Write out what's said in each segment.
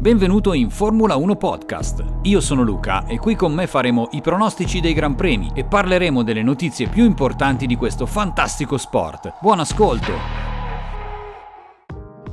Benvenuto in Formula 1 Podcast. Io sono Luca e qui con me faremo i pronostici dei Gran Premi e parleremo delle notizie più importanti di questo fantastico sport. Buon ascolto!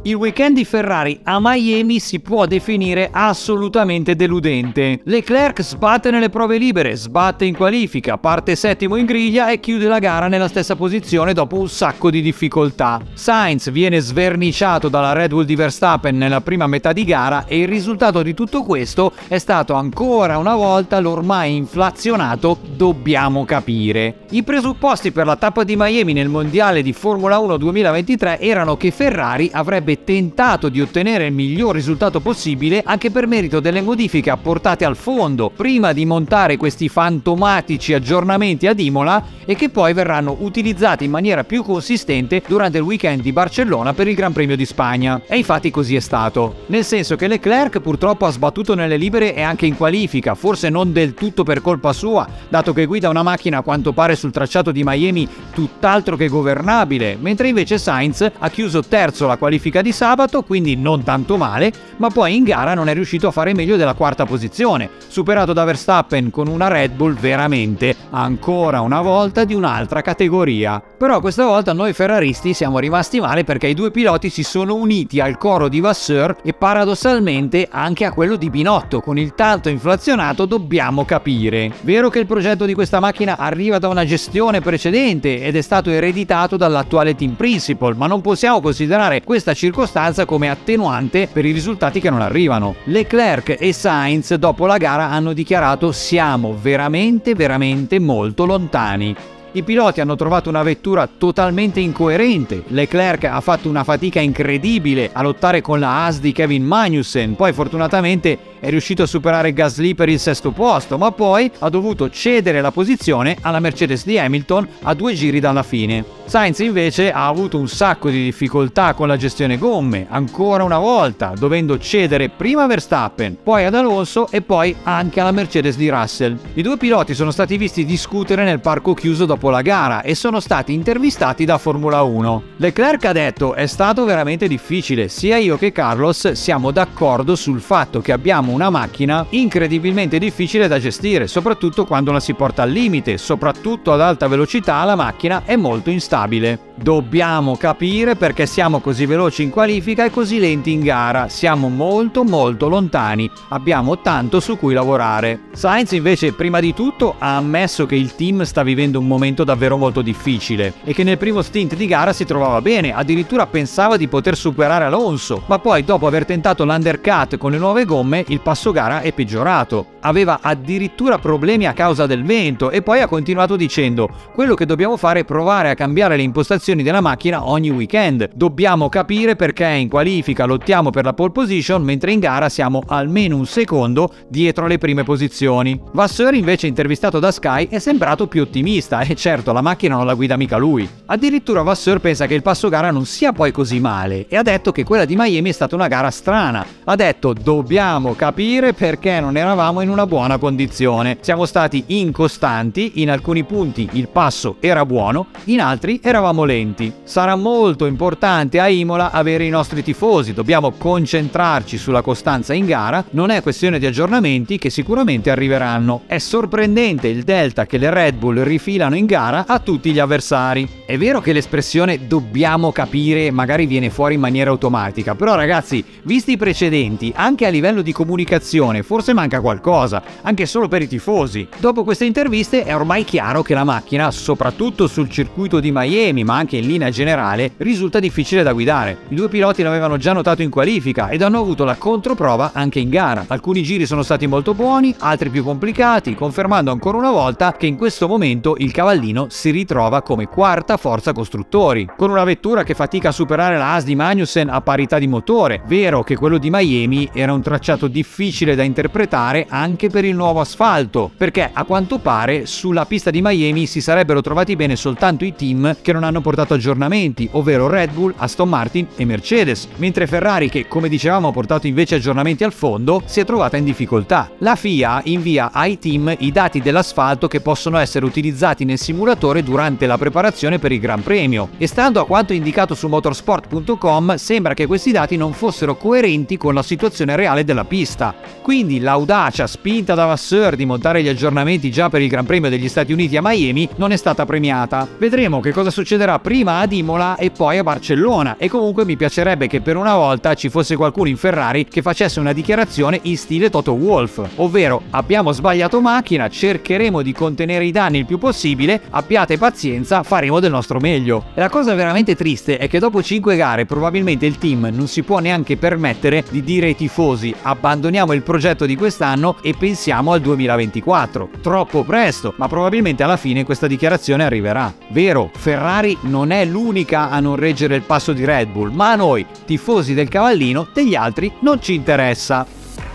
Il weekend di Ferrari a Miami si può definire assolutamente deludente. Leclerc sbatte nelle prove libere, sbatte in qualifica, parte settimo in griglia e chiude la gara nella stessa posizione dopo un sacco di difficoltà. Sainz viene sverniciato dalla Red Bull di Verstappen nella prima metà di gara e il risultato di tutto questo è stato ancora una volta l'ormai inflazionato dobbiamo capire. I presupposti per la tappa di Miami nel mondiale di Formula 1 2023 erano che Ferrari avrebbe tentato di ottenere il miglior risultato possibile anche per merito delle modifiche apportate al fondo prima di montare questi fantomatici aggiornamenti ad Imola e che poi verranno utilizzati in maniera più consistente durante il weekend di Barcellona per il Gran Premio di Spagna. E infatti così è stato. Nel senso che Leclerc purtroppo ha sbattuto nelle libere e anche in qualifica, forse non del tutto per colpa sua, dato che guida una macchina a quanto pare sul tracciato di Miami tutt'altro che governabile, mentre invece Sainz ha chiuso terzo la qualifica di di sabato, quindi non tanto male, ma poi in gara non è riuscito a fare meglio della quarta posizione, superato da Verstappen con una Red Bull veramente ancora una volta di un'altra categoria. Però questa volta noi ferraristi siamo rimasti male perché i due piloti si sono uniti al coro di Vasseur e paradossalmente anche a quello di Binotto, con il tanto inflazionato dobbiamo capire. Vero che il progetto di questa macchina arriva da una gestione precedente ed è stato ereditato dall'attuale team principal, ma non possiamo considerare questa circostanza circostanza come attenuante per i risultati che non arrivano. Leclerc e Sainz dopo la gara hanno dichiarato siamo veramente veramente molto lontani. I piloti hanno trovato una vettura totalmente incoerente. Leclerc ha fatto una fatica incredibile a lottare con la Haas di Kevin Magnussen, poi fortunatamente è riuscito a superare Gasly per il sesto posto, ma poi ha dovuto cedere la posizione alla Mercedes di Hamilton a due giri dalla fine. Sainz invece ha avuto un sacco di difficoltà con la gestione gomme, ancora una volta, dovendo cedere prima a Verstappen, poi ad Alonso e poi anche alla Mercedes di Russell. I due piloti sono stati visti discutere nel parco chiuso dopo la gara e sono stati intervistati da Formula 1. Leclerc ha detto è stato veramente difficile, sia io che Carlos siamo d'accordo sul fatto che abbiamo una macchina incredibilmente difficile da gestire, soprattutto quando la si porta al limite, soprattutto ad alta velocità la macchina è molto instabile stabile. Dobbiamo capire perché siamo così veloci in qualifica e così lenti in gara. Siamo molto molto lontani. Abbiamo tanto su cui lavorare. Sainz invece prima di tutto ha ammesso che il team sta vivendo un momento davvero molto difficile e che nel primo stint di gara si trovava bene, addirittura pensava di poter superare Alonso, ma poi dopo aver tentato l'undercut con le nuove gomme il passo gara è peggiorato. Aveva addirittura problemi a causa del vento e poi ha continuato dicendo quello che dobbiamo fare è provare a cambiare le impostazioni della macchina ogni weekend. Dobbiamo capire perché in qualifica lottiamo per la pole position mentre in gara siamo almeno un secondo dietro alle prime posizioni. Vasseur invece intervistato da Sky è sembrato più ottimista e certo la macchina non la guida mica lui. Addirittura Vasseur pensa che il passo gara non sia poi così male e ha detto che quella di Miami è stata una gara strana. Ha detto dobbiamo capire perché non eravamo in una buona condizione. Siamo stati incostanti, in alcuni punti il passo era buono, in altri eravamo lenti. Sarà molto importante a Imola avere i nostri tifosi, dobbiamo concentrarci sulla costanza in gara, non è questione di aggiornamenti che sicuramente arriveranno. È sorprendente il delta che le Red Bull rifilano in gara a tutti gli avversari. È vero che l'espressione dobbiamo capire magari viene fuori in maniera automatica, però ragazzi, visti i precedenti, anche a livello di comunicazione, forse manca qualcosa, anche solo per i tifosi. Dopo queste interviste è ormai chiaro che la macchina, soprattutto sul circuito di Miami, ma anche in linea generale, risulta difficile da guidare. I due piloti l'avevano già notato in qualifica ed hanno avuto la controprova anche in gara. Alcuni giri sono stati molto buoni, altri più complicati, confermando ancora una volta che in questo momento il cavallino si ritrova come quarta forza costruttori, con una vettura che fatica a superare la Haas di Magnussen a parità di motore. Vero che quello di Miami era un tracciato difficile da interpretare anche per il nuovo asfalto, perché a quanto pare sulla pista di Miami si sarebbero trovati bene soltanto i team che non hanno portato aggiornamenti, ovvero Red Bull, Aston Martin e Mercedes, mentre Ferrari, che come dicevamo ha portato invece aggiornamenti al fondo, si è trovata in difficoltà. La FIA invia ai team i dati dell'asfalto che possono essere utilizzati nel simulatore durante la preparazione per il Gran Premio e stando a quanto indicato su motorsport.com sembra che questi dati non fossero coerenti con la situazione reale della pista. Quindi l'audacia spinta da Vasseur di montare gli aggiornamenti già per il Gran Premio degli Stati Uniti a Miami non è stata premiata. Vedremo che cosa succederà prima ad Imola e poi a Barcellona e comunque mi piacerebbe che per una volta ci fosse qualcuno in Ferrari che facesse una dichiarazione in stile Toto Wolf, ovvero abbiamo sbagliato macchina, cercheremo di contenere i danni il più possibile, abbiate pazienza, faremo del nostro meglio. E la cosa veramente triste è che dopo 5 gare probabilmente il team non si può neanche permettere di dire ai tifosi abbandoniamo il progetto di quest'anno e pensiamo al 2024. Troppo presto, ma probabilmente alla fine questa dichiarazione arriverà. Vero, Ferrari non è l'unica a non reggere il passo di Red Bull, ma a noi, tifosi del cavallino, degli altri non ci interessa.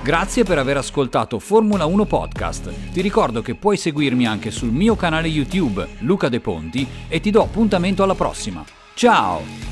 Grazie per aver ascoltato Formula 1 Podcast. Ti ricordo che puoi seguirmi anche sul mio canale YouTube Luca De Ponti e ti do appuntamento alla prossima. Ciao!